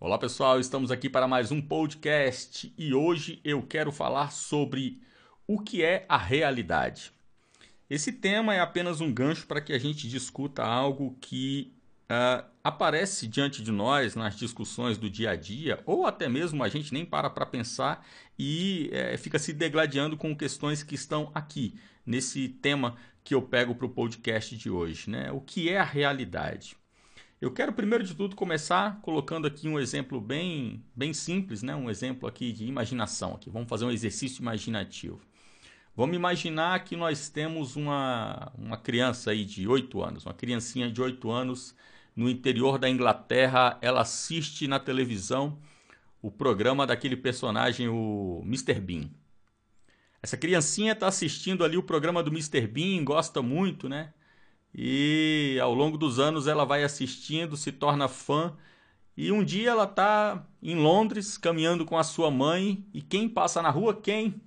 Olá pessoal, estamos aqui para mais um podcast e hoje eu quero falar sobre o que é a realidade. Esse tema é apenas um gancho para que a gente discuta algo que uh, aparece diante de nós nas discussões do dia a dia, ou até mesmo a gente nem para para pensar e é, fica se degladiando com questões que estão aqui, nesse tema que eu pego para o podcast de hoje. Né? O que é a realidade? Eu quero primeiro de tudo começar colocando aqui um exemplo bem, bem simples, né? um exemplo aqui de imaginação. Aqui. Vamos fazer um exercício imaginativo. Vamos imaginar que nós temos uma, uma criança aí de 8 anos, uma criancinha de 8 anos no interior da Inglaterra, ela assiste na televisão o programa daquele personagem, o Mr. Bean. Essa criancinha está assistindo ali o programa do Mr. Bean, gosta muito, né? E ao longo dos anos ela vai assistindo, se torna fã. E um dia ela está em Londres caminhando com a sua mãe. E quem passa na rua? Quem?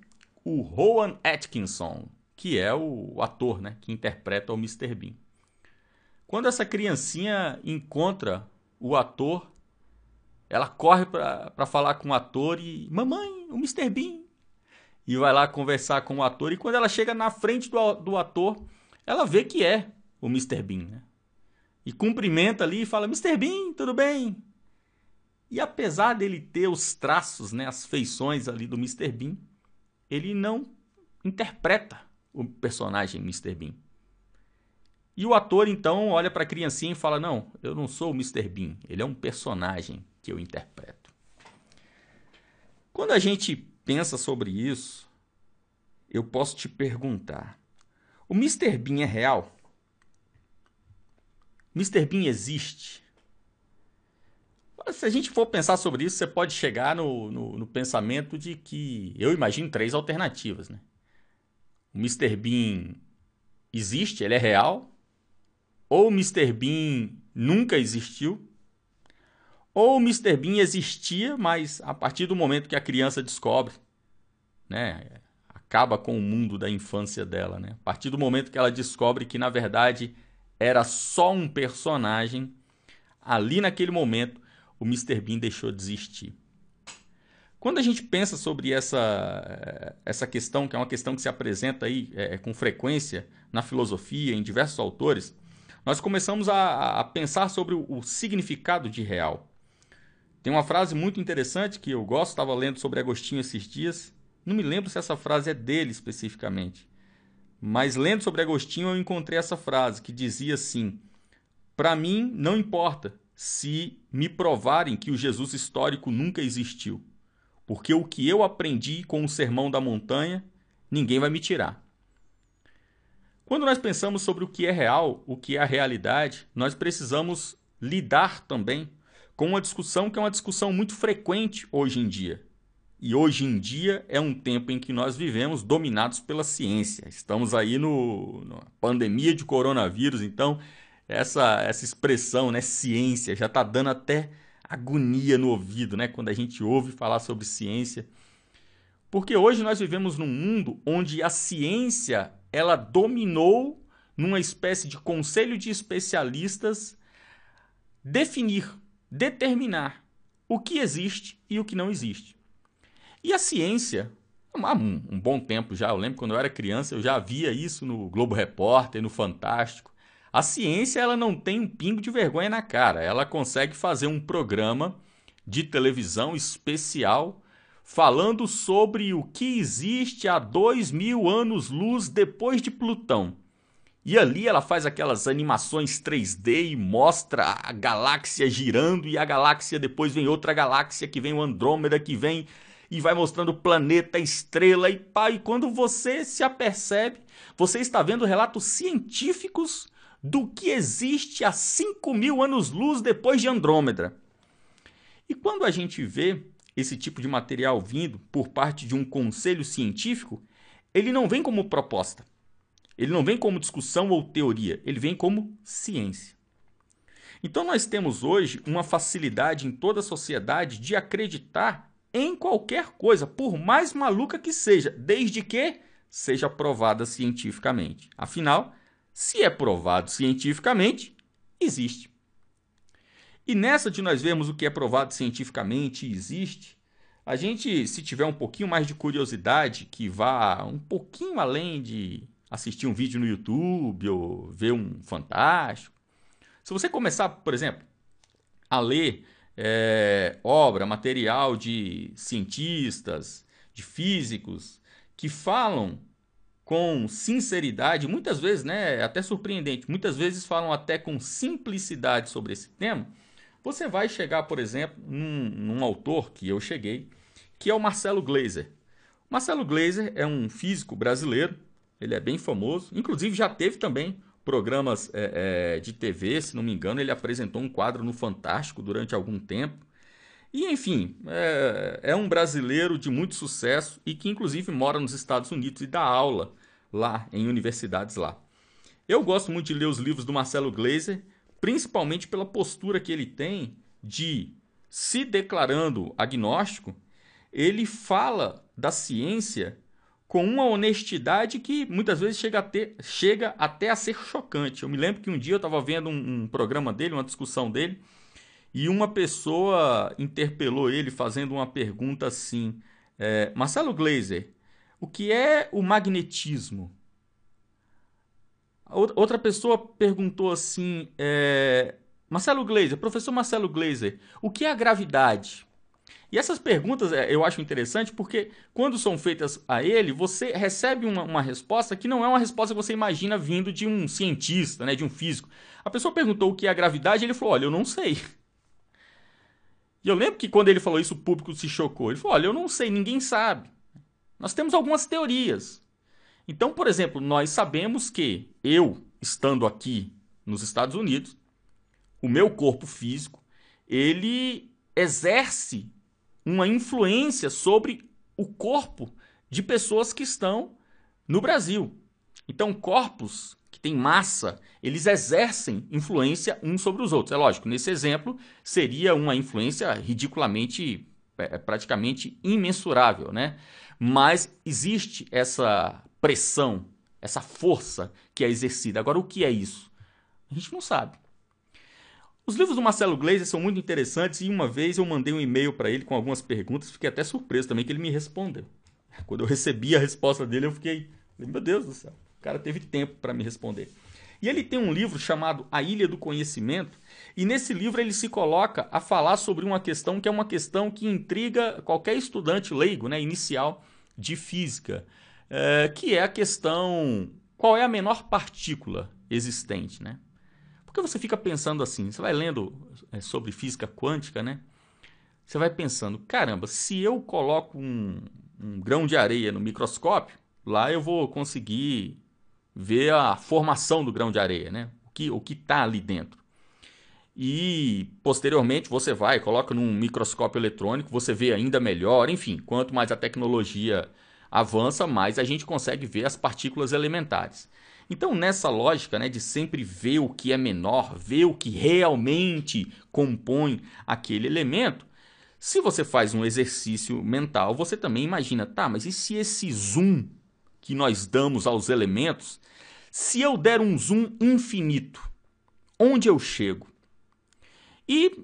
O Rowan Atkinson, que é o ator né, que interpreta o Mr. Bean. Quando essa criancinha encontra o ator, ela corre para falar com o ator e: Mamãe, o Mr. Bean. E vai lá conversar com o ator. E quando ela chega na frente do, do ator, ela vê que é o Mr. Bean, né? E cumprimenta ali e fala: Mr. Bean, tudo bem? E apesar dele ter os traços, né, as feições ali do Mr. Bean, ele não interpreta o personagem Mr. Bean. E o ator então olha para a criancinha e fala: Não, eu não sou o Mr. Bean, ele é um personagem que eu interpreto. Quando a gente pensa sobre isso, eu posso te perguntar: o Mr. Bean é real? Mr. Bean existe? Se a gente for pensar sobre isso, você pode chegar no, no, no pensamento de que eu imagino três alternativas. Né? O Mr. Bean existe, ele é real, ou o Mr. Bean nunca existiu, ou o Mr. Bean existia, mas a partir do momento que a criança descobre, né, acaba com o mundo da infância dela, né? A partir do momento que ela descobre que na verdade era só um personagem, ali naquele momento o Mr. Bean deixou de existir. Quando a gente pensa sobre essa, essa questão, que é uma questão que se apresenta aí é, com frequência na filosofia, em diversos autores, nós começamos a, a pensar sobre o, o, significado de real. Tem uma frase muito interessante que eu gosto, estava lendo sobre Agostinho esses dias, não me lembro se essa frase é dele especificamente, mas lendo sobre Agostinho, eu encontrei essa frase que dizia assim: Para mim, não importa se me provarem que o Jesus histórico nunca existiu, porque o que eu aprendi com o Sermão da Montanha, ninguém vai me tirar. Quando nós pensamos sobre o que é real, o que é a realidade, nós precisamos lidar também com uma discussão que é uma discussão muito frequente hoje em dia, e hoje em dia é um tempo em que nós vivemos dominados pela ciência. Estamos aí no, na pandemia de coronavírus, então essa, essa expressão, né, ciência, já está dando até agonia no ouvido, né, quando a gente ouve falar sobre ciência. Porque hoje nós vivemos num mundo onde a ciência ela dominou numa espécie de conselho de especialistas definir, determinar o que existe e o que não existe. E a ciência, há um, um bom tempo já, eu lembro quando eu era criança, eu já via isso no Globo Repórter, no Fantástico. A ciência ela não tem um pingo de vergonha na cara. Ela consegue fazer um programa de televisão especial falando sobre o que existe há dois mil anos-luz depois de Plutão. E ali ela faz aquelas animações 3D e mostra a galáxia girando e a galáxia depois vem outra galáxia que vem o Andrômeda que vem e vai mostrando planeta, estrela e. E quando você se apercebe, você está vendo relatos científicos do que existe há 5 mil anos-luz depois de Andrômeda. E quando a gente vê esse tipo de material vindo por parte de um conselho científico, ele não vem como proposta. Ele não vem como discussão ou teoria, ele vem como ciência. Então nós temos hoje uma facilidade em toda a sociedade de acreditar em qualquer coisa, por mais maluca que seja, desde que seja provada cientificamente. Afinal, se é provado cientificamente, existe. E nessa de nós vermos o que é provado cientificamente e existe, a gente, se tiver um pouquinho mais de curiosidade, que vá um pouquinho além de assistir um vídeo no YouTube ou ver um fantástico, se você começar, por exemplo, a ler é, obra, material de cientistas, de físicos, que falam com sinceridade, muitas vezes, né, até surpreendente, muitas vezes falam até com simplicidade sobre esse tema, você vai chegar, por exemplo, num, num autor que eu cheguei, que é o Marcelo Glazer. Marcelo Glazer é um físico brasileiro, ele é bem famoso, inclusive já teve também programas é, é, de TV, se não me engano, ele apresentou um quadro no Fantástico durante algum tempo. E enfim, é, é, um brasileiro de muito sucesso e que inclusive mora nos Estados Unidos e dá aula lá em universidades lá. Eu gosto muito de ler os livros do Marcelo Glazer, principalmente pela postura que ele tem de se declarando agnóstico, ele fala da ciência com uma honestidade que muitas vezes chega, a ter, chega até a ser chocante. Eu me lembro que um dia eu estava vendo um, um, programa dele, uma discussão dele, e uma pessoa interpelou ele fazendo uma pergunta assim: é, Marcelo Glazer, o que é o magnetismo? Outra pessoa perguntou assim: é, Marcelo Glazer, professor Marcelo Glazer, o que é a gravidade? E essas perguntas é, eu acho interessante porque quando são feitas a ele, você recebe uma, uma, resposta que não é uma resposta que você imagina vindo de um cientista, né, de um físico. A pessoa perguntou o que é a gravidade e ele falou: Olha, eu não sei. E eu lembro que quando ele falou isso, o público se chocou. Ele falou: Olha, eu não sei, ninguém sabe. Nós temos algumas teorias. Então, por exemplo, nós sabemos que eu, estando aqui nos Estados Unidos, o meu corpo físico, ele exerce uma influência sobre o corpo de pessoas que estão no Brasil. Então, corpos que têm massa, eles exercem influência uns sobre os outros. É lógico, nesse exemplo, seria uma influência ridiculamente, é, praticamente imensurável, né? mas existe essa pressão, essa força que é exercida. Agora, o que é isso? A gente não sabe. Os livros do Marcelo Gleiser são muito interessantes e uma vez eu mandei um e-mail para ele com algumas perguntas, fiquei até surpreso também que ele me respondeu. Quando eu recebi a resposta dele, eu fiquei, meu Deus do céu, o cara teve tempo para me responder. E ele tem um livro chamado A Ilha do Conhecimento, e nesse livro ele se coloca a falar sobre uma questão que é uma questão que intriga qualquer estudante leigo, né, inicial, de física, é, que é a questão qual é a menor partícula existente, né? Porque você fica pensando assim, você vai lendo é, sobre física quântica, né? Você vai pensando, caramba, se eu coloco um, um grão de areia no microscópio, lá eu vou conseguir ver a formação do grão de areia, né? O que o que está ali dentro. E posteriormente você vai, coloca num microscópio eletrônico, você vê ainda melhor. Enfim, quanto mais a tecnologia avança, mais a gente consegue ver as partículas elementares. Então, nessa lógica né, de sempre ver o que é menor, ver o que realmente compõe aquele elemento, se você faz um exercício mental, você também imagina, tá, mas e se esse zoom que nós damos aos elementos, se eu der um zoom infinito, onde eu chego? E,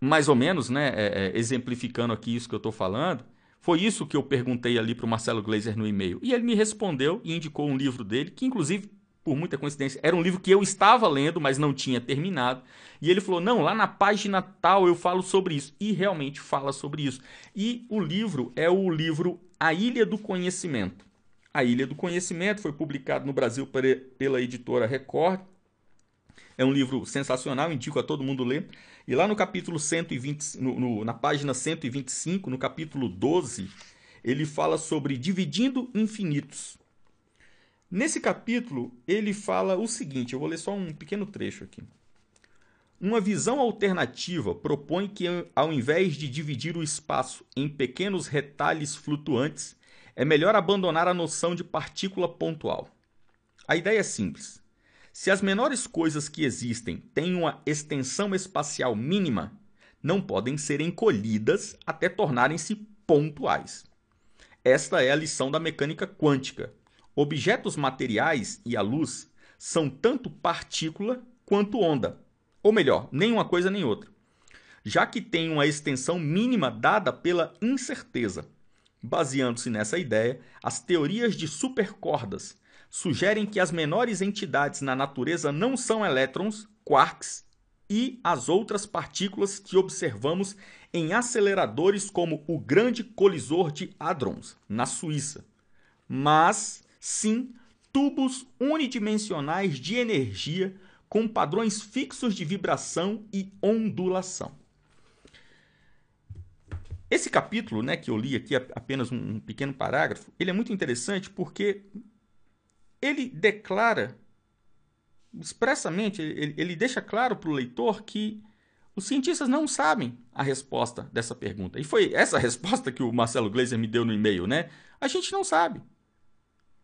mais ou menos, né, é, é, exemplificando aqui isso que eu estou falando, foi isso que eu perguntei ali para o Marcelo Glazer no e-mail. E ele me respondeu e indicou um livro dele, que inclusive, por muita coincidência, era um livro que eu estava lendo, mas não tinha terminado. E ele falou: não, lá na página tal eu falo sobre isso. E realmente fala sobre isso. E o livro é o livro A Ilha do Conhecimento. A Ilha do Conhecimento foi publicado no Brasil pela editora Record. É um livro sensacional, indico a todo mundo ler. E lá no capítulo 120, no, no, na página 125, no capítulo 12, ele fala sobre dividindo infinitos. Nesse capítulo, ele fala o seguinte: eu vou ler só um pequeno trecho aqui. Uma visão alternativa propõe que, ao invés de dividir o espaço em pequenos retalhos flutuantes, é melhor abandonar a noção de partícula pontual. A ideia é simples. Se as menores coisas que existem têm uma extensão espacial mínima, não podem ser encolhidas até tornarem-se pontuais. Esta é a lição da mecânica quântica. Objetos materiais e a luz são tanto partícula quanto onda. Ou melhor, nem uma coisa nem outra. já que tem uma extensão mínima dada pela incerteza. Baseando-se nessa ideia, as teorias de supercordas sugerem que as menores entidades na natureza não são elétrons, quarks e as outras partículas que observamos em aceleradores como o Grande Colisor de Hadrons, na Suíça, mas sim tubos unidimensionais de energia com padrões fixos de vibração e ondulação. Esse capítulo, né, que eu li aqui, apenas um pequeno parágrafo, ele é muito interessante porque ele declara expressamente, ele, ele deixa claro para o leitor que os cientistas não sabem a resposta dessa pergunta. E foi essa resposta que o Marcelo Gleiser me deu no e-mail, né? A gente não sabe.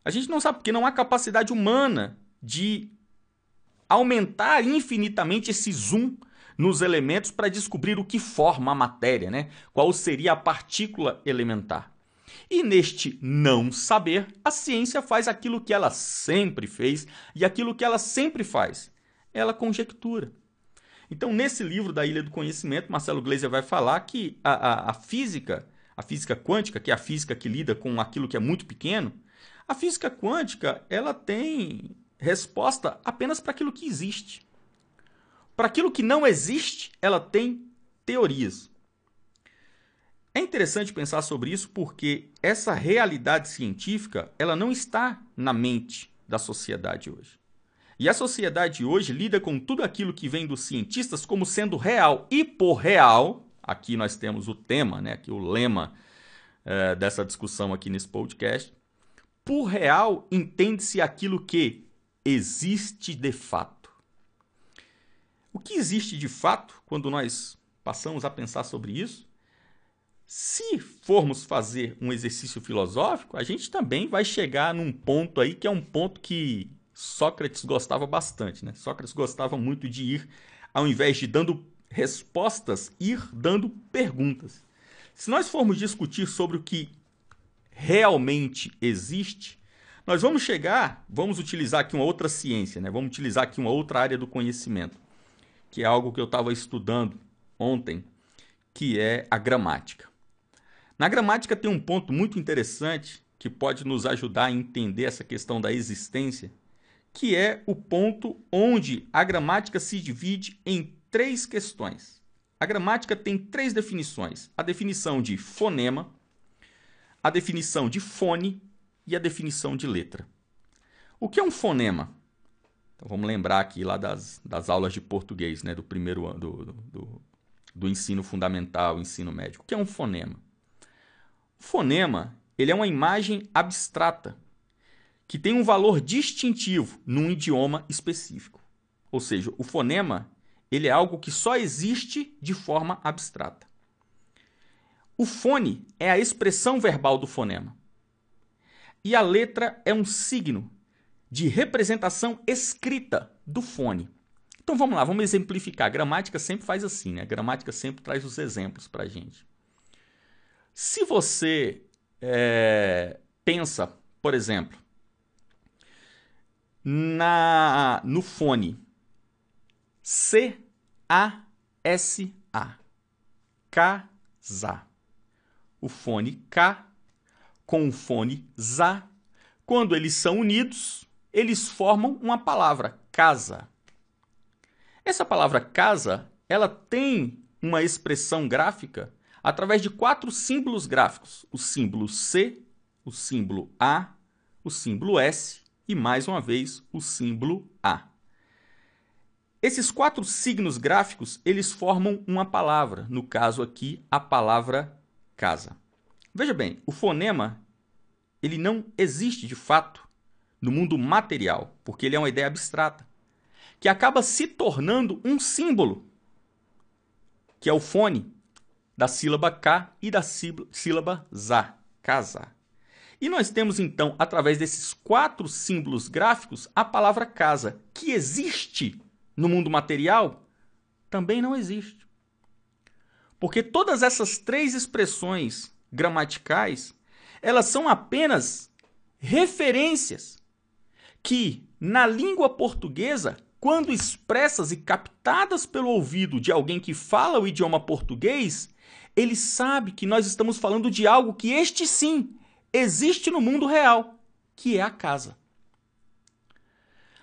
A gente não sabe porque não há capacidade humana de aumentar infinitamente esse zoom nos elementos para descobrir o que forma a matéria, né? Qual seria a partícula elementar. E neste não saber, a ciência faz aquilo que ela sempre fez e aquilo que ela sempre faz. Ela conjectura. Então, nesse livro da Ilha do Conhecimento, Marcelo Gleiser vai falar que a, a, a física, a física quântica, que é a física que lida com aquilo que é muito pequeno, a física quântica ela tem resposta apenas para aquilo que existe. Para aquilo que não existe, ela tem teorias. É interessante pensar sobre isso porque essa realidade científica, ela não está na mente da sociedade hoje. E a sociedade hoje lida com tudo aquilo que vem dos cientistas como sendo real. E por real, aqui nós temos o tema, né, aqui o lema é, dessa discussão aqui nesse podcast. Por real, entende-se aquilo que existe de fato. O que existe de fato, quando nós passamos a pensar sobre isso, se formos fazer um exercício filosófico, a gente também vai chegar num ponto aí que é um ponto que Sócrates gostava bastante, né? Sócrates gostava muito de ir, ao invés de dando respostas, ir dando perguntas. Se nós formos discutir sobre o que realmente existe, nós vamos chegar, vamos utilizar aqui uma outra ciência, né? Vamos utilizar aqui uma outra área do conhecimento, que é algo que eu estava estudando ontem, que é a gramática. Na gramática tem um ponto muito interessante que pode nos ajudar a entender essa questão da existência, que é o ponto onde a gramática se divide em três questões. A gramática tem três definições: a definição de fonema, a definição de fone e a definição de letra. O que é um fonema? Então, vamos lembrar aqui lá das, das aulas de português, né, do primeiro ano do, do, do ensino fundamental, ensino médio. O que é um fonema? O fonema ele é uma imagem abstrata que tem um valor distintivo num idioma específico. Ou seja, o fonema ele é algo que só existe de forma abstrata. O fone é a expressão verbal do fonema. E a letra é um signo de representação escrita do fone. Então vamos lá, vamos exemplificar. A gramática sempre faz assim, né? A gramática sempre traz os exemplos para a gente. Se você é, pensa, por exemplo, na no fone C A S A casa. O fone K com o fone ZA, quando eles são unidos, eles formam uma palavra casa. Essa palavra casa, ela tem uma expressão gráfica através de quatro símbolos gráficos: o símbolo C, o símbolo A, o símbolo S e mais uma vez o símbolo A. Esses quatro signos gráficos, eles formam uma palavra, no caso aqui, a palavra casa. Veja bem, o fonema ele não existe de fato no mundo material, porque ele é uma ideia abstrata, que acaba se tornando um símbolo, que é o fone, da sílaba K e da sílaba ZA, casa. E nós temos então, através desses quatro símbolos gráficos, a palavra casa, que existe no mundo material, também não existe. Porque todas essas três expressões gramaticais, elas são apenas referências que na língua portuguesa quando expressas e captadas pelo ouvido de alguém que fala o idioma português, ele sabe que nós estamos falando de algo que este sim existe no mundo real, que é a casa.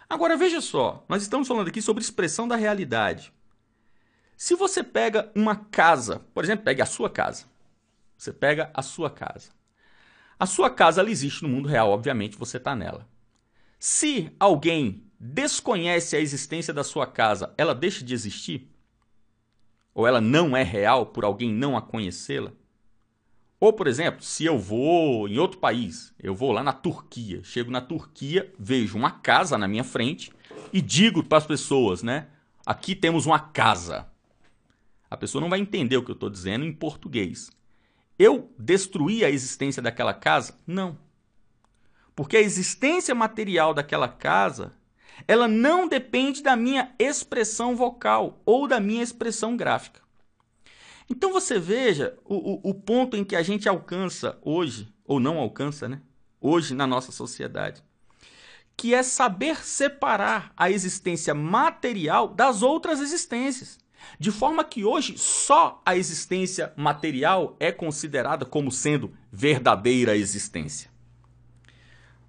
Agora veja só, nós estamos falando aqui sobre expressão da realidade. Se você pega uma casa, por exemplo, pegue a sua casa. Você pega a sua casa. A sua casa ela existe no mundo real, obviamente você está nela. Se alguém desconhece a existência da sua casa, ela deixa de existir? Ou ela não é real por alguém não a conhecê-la? Ou, por exemplo, se eu vou em outro país, eu vou lá na Turquia, chego na Turquia, vejo uma casa na minha frente e digo para as pessoas, né? Aqui temos uma casa. A pessoa não vai entender o que eu estou dizendo em português. Eu destruí a existência daquela casa? Não. Porque a existência material daquela casa ela não depende da minha expressão vocal ou da minha expressão gráfica. Então você veja o, o, o ponto em que a gente alcança hoje, ou não alcança, né? Hoje na nossa sociedade, que é saber separar a existência material das outras existências. De forma que hoje só a existência material é considerada como sendo verdadeira existência.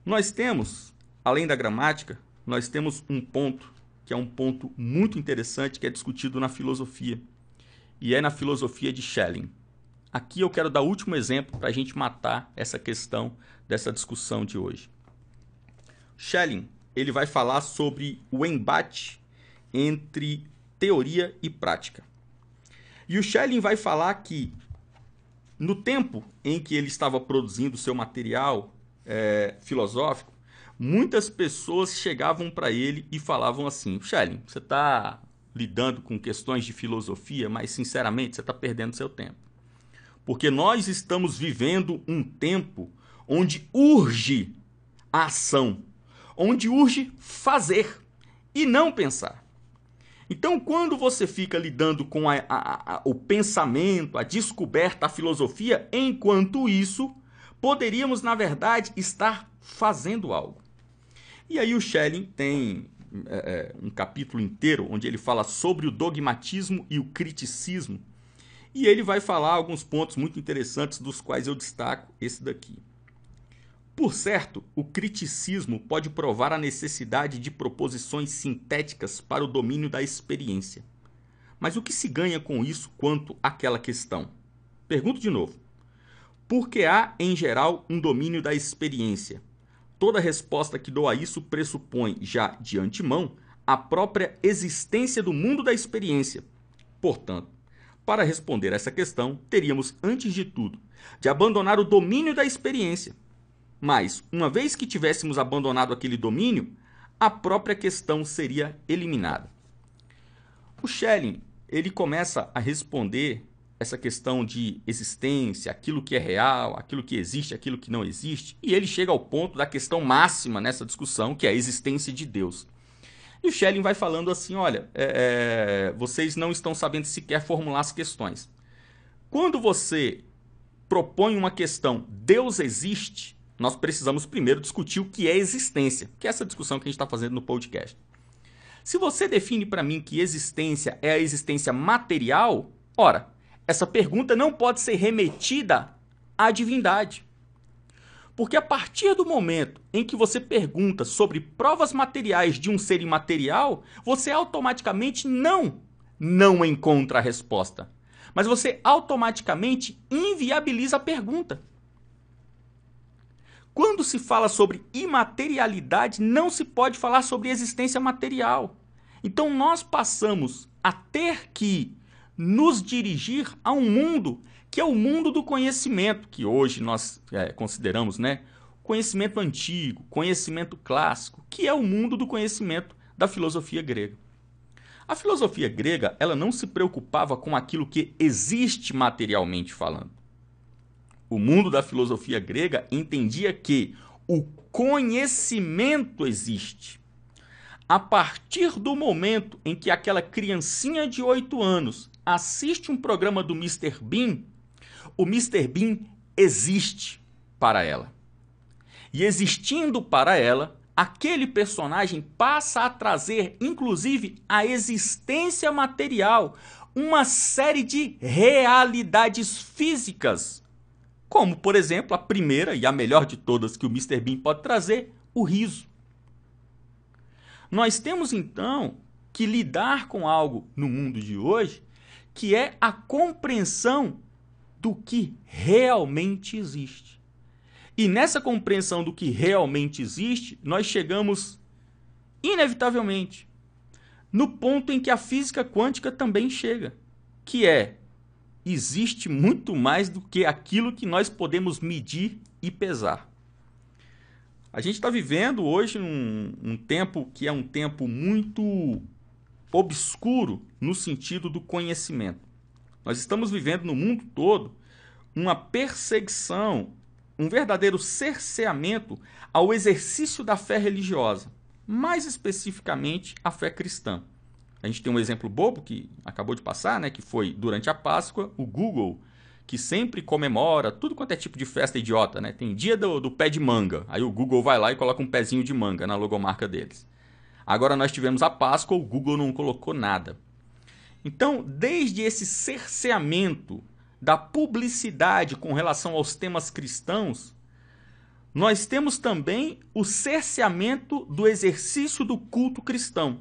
Nós temos, além da gramática, nós temos um ponto que é um ponto muito interessante que é discutido na filosofia. E é na filosofia de Schelling. Aqui eu quero dar o último exemplo para a gente matar essa questão dessa discussão de hoje. Schelling ele vai falar sobre o embate entre teoria e prática. E o Schelling vai falar que no tempo em que ele estava produzindo seu material é, filosófico, muitas pessoas chegavam para ele e falavam assim: Schelling, você está lidando com questões de filosofia, mas sinceramente você está perdendo seu tempo. Porque nós estamos vivendo um tempo onde urge a ação, onde urge fazer e não pensar. Então, quando você fica lidando com a, a, a, o pensamento, a descoberta, a filosofia, enquanto isso, poderíamos, na verdade, estar fazendo algo. E aí o Schelling tem é, é, um capítulo inteiro onde ele fala sobre o dogmatismo e o criticismo. E ele vai falar alguns pontos muito interessantes, dos quais eu destaco esse daqui. Por certo, o criticismo pode provar a necessidade de proposições sintéticas para o domínio da experiência. Mas o que se ganha com isso quanto àquela questão? Pergunto de novo. Por que há, em geral, um domínio da experiência? Toda resposta que dou a isso pressupõe, já de antemão, a própria existência do mundo da experiência. Portanto, para responder essa questão, teríamos, antes de tudo, de abandonar o domínio da experiência. Mas, uma vez que tivéssemos abandonado aquele domínio, a própria questão seria eliminada. O Schelling ele começa a responder essa questão de existência, aquilo que é real, aquilo que existe, aquilo que não existe, e ele chega ao ponto da questão máxima nessa discussão, que é a existência de Deus. E o Schelling vai falando assim: olha, é, é, vocês não estão sabendo sequer formular as questões. Quando você propõe uma questão, Deus existe, nós precisamos primeiro discutir o que é existência, que é essa discussão que a gente está fazendo no podcast. Se você define para mim que existência é a existência material, ora, essa pergunta não pode ser remetida à divindade. Porque a partir do momento em que você pergunta sobre provas materiais de um ser imaterial, você automaticamente não não encontra a resposta. Mas você automaticamente inviabiliza a pergunta. Quando se fala sobre imaterialidade, não se pode falar sobre existência material. Então nós passamos a ter que nos dirigir a um mundo que é o mundo do conhecimento, que hoje nós é, consideramos, né? Conhecimento antigo, conhecimento clássico, que é o mundo do conhecimento da filosofia grega. A filosofia grega, ela não se preocupava com aquilo que existe materialmente falando. O mundo da filosofia grega entendia que o conhecimento existe. A partir do momento em que aquela criancinha de 8 anos assiste um programa do Mr. Bean, o Mr. Bean existe para ela. E existindo para ela, aquele personagem passa a trazer, inclusive, a existência material, uma série de realidades físicas. Como, por exemplo, a primeira e a melhor de todas que o Mr. Bean pode trazer, o riso. Nós temos então que lidar com algo no mundo de hoje que é a compreensão do que realmente existe. E nessa compreensão do que realmente existe, nós chegamos, inevitavelmente, no ponto em que a física quântica também chega, que é existe muito mais do que aquilo que nós podemos medir e pesar. A gente está vivendo hoje um, um tempo que é um tempo muito obscuro no sentido do conhecimento. Nós estamos vivendo no mundo todo uma perseguição, um verdadeiro cerceamento ao exercício da fé religiosa, mais especificamente a fé cristã. A gente tem um exemplo bobo que acabou de passar, né, que foi durante a Páscoa, o Google, que sempre comemora tudo quanto é tipo de festa idiota, né? Tem dia do, do pé de manga, aí o Google vai lá e coloca um pezinho de manga na logomarca deles. Agora nós tivemos a Páscoa, o Google não colocou nada. Então, desde esse cerceamento da publicidade com relação aos temas cristãos, nós temos também o cerceamento do exercício do culto cristão.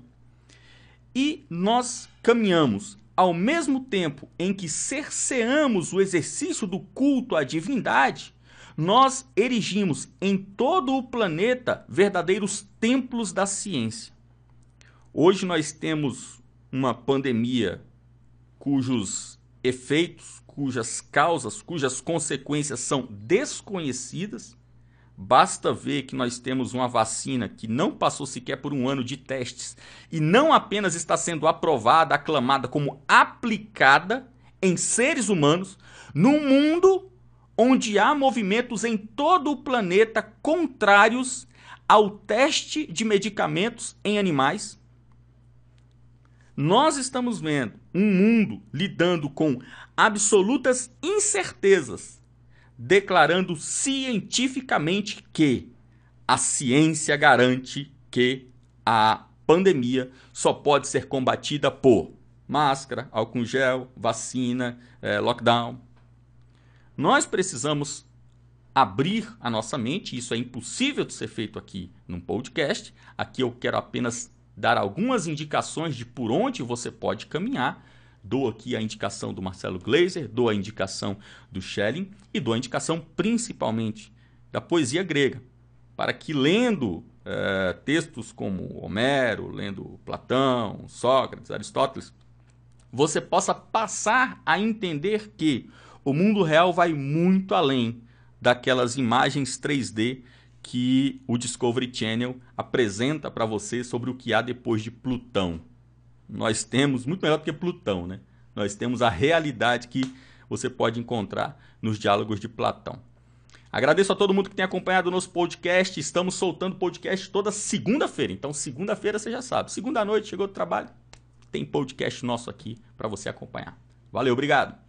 E nós caminhamos ao mesmo tempo em que cerceamos o exercício do culto à divindade, nós erigimos em todo o planeta verdadeiros templos da ciência. Hoje nós temos uma pandemia cujos efeitos, cujas causas, cujas consequências são desconhecidas. Basta ver que nós temos uma vacina que não passou sequer por um ano de testes e não apenas está sendo aprovada, aclamada como aplicada em seres humanos, num mundo onde há movimentos em todo o planeta contrários ao teste de medicamentos em animais nós estamos vendo um mundo lidando com absolutas incertezas, declarando cientificamente que a ciência garante que a pandemia só pode ser combatida por máscara, álcool gel, vacina, é, lockdown. Nós precisamos abrir a nossa mente, isso é impossível de ser feito aqui num podcast. Aqui eu quero apenas dar algumas indicações de por onde você pode caminhar. Dou aqui a indicação do Marcelo Glazer, dou a indicação do Schelling e dou a indicação principalmente da poesia grega, para que lendo é, textos como Homero, lendo Platão, Sócrates, Aristóteles, você possa passar a entender que o mundo real vai muito além daquelas imagens 3D que o Discovery Channel apresenta para você sobre o que há depois de Plutão. Nós temos, muito melhor do que Plutão, né? Nós temos a realidade que você pode encontrar nos diálogos de Platão. Agradeço a todo mundo que tem acompanhado o nosso podcast. Estamos soltando podcast toda segunda-feira. Então, segunda-feira você já sabe. Segunda noite, chegou do trabalho, tem podcast nosso aqui para você acompanhar. Valeu, obrigado.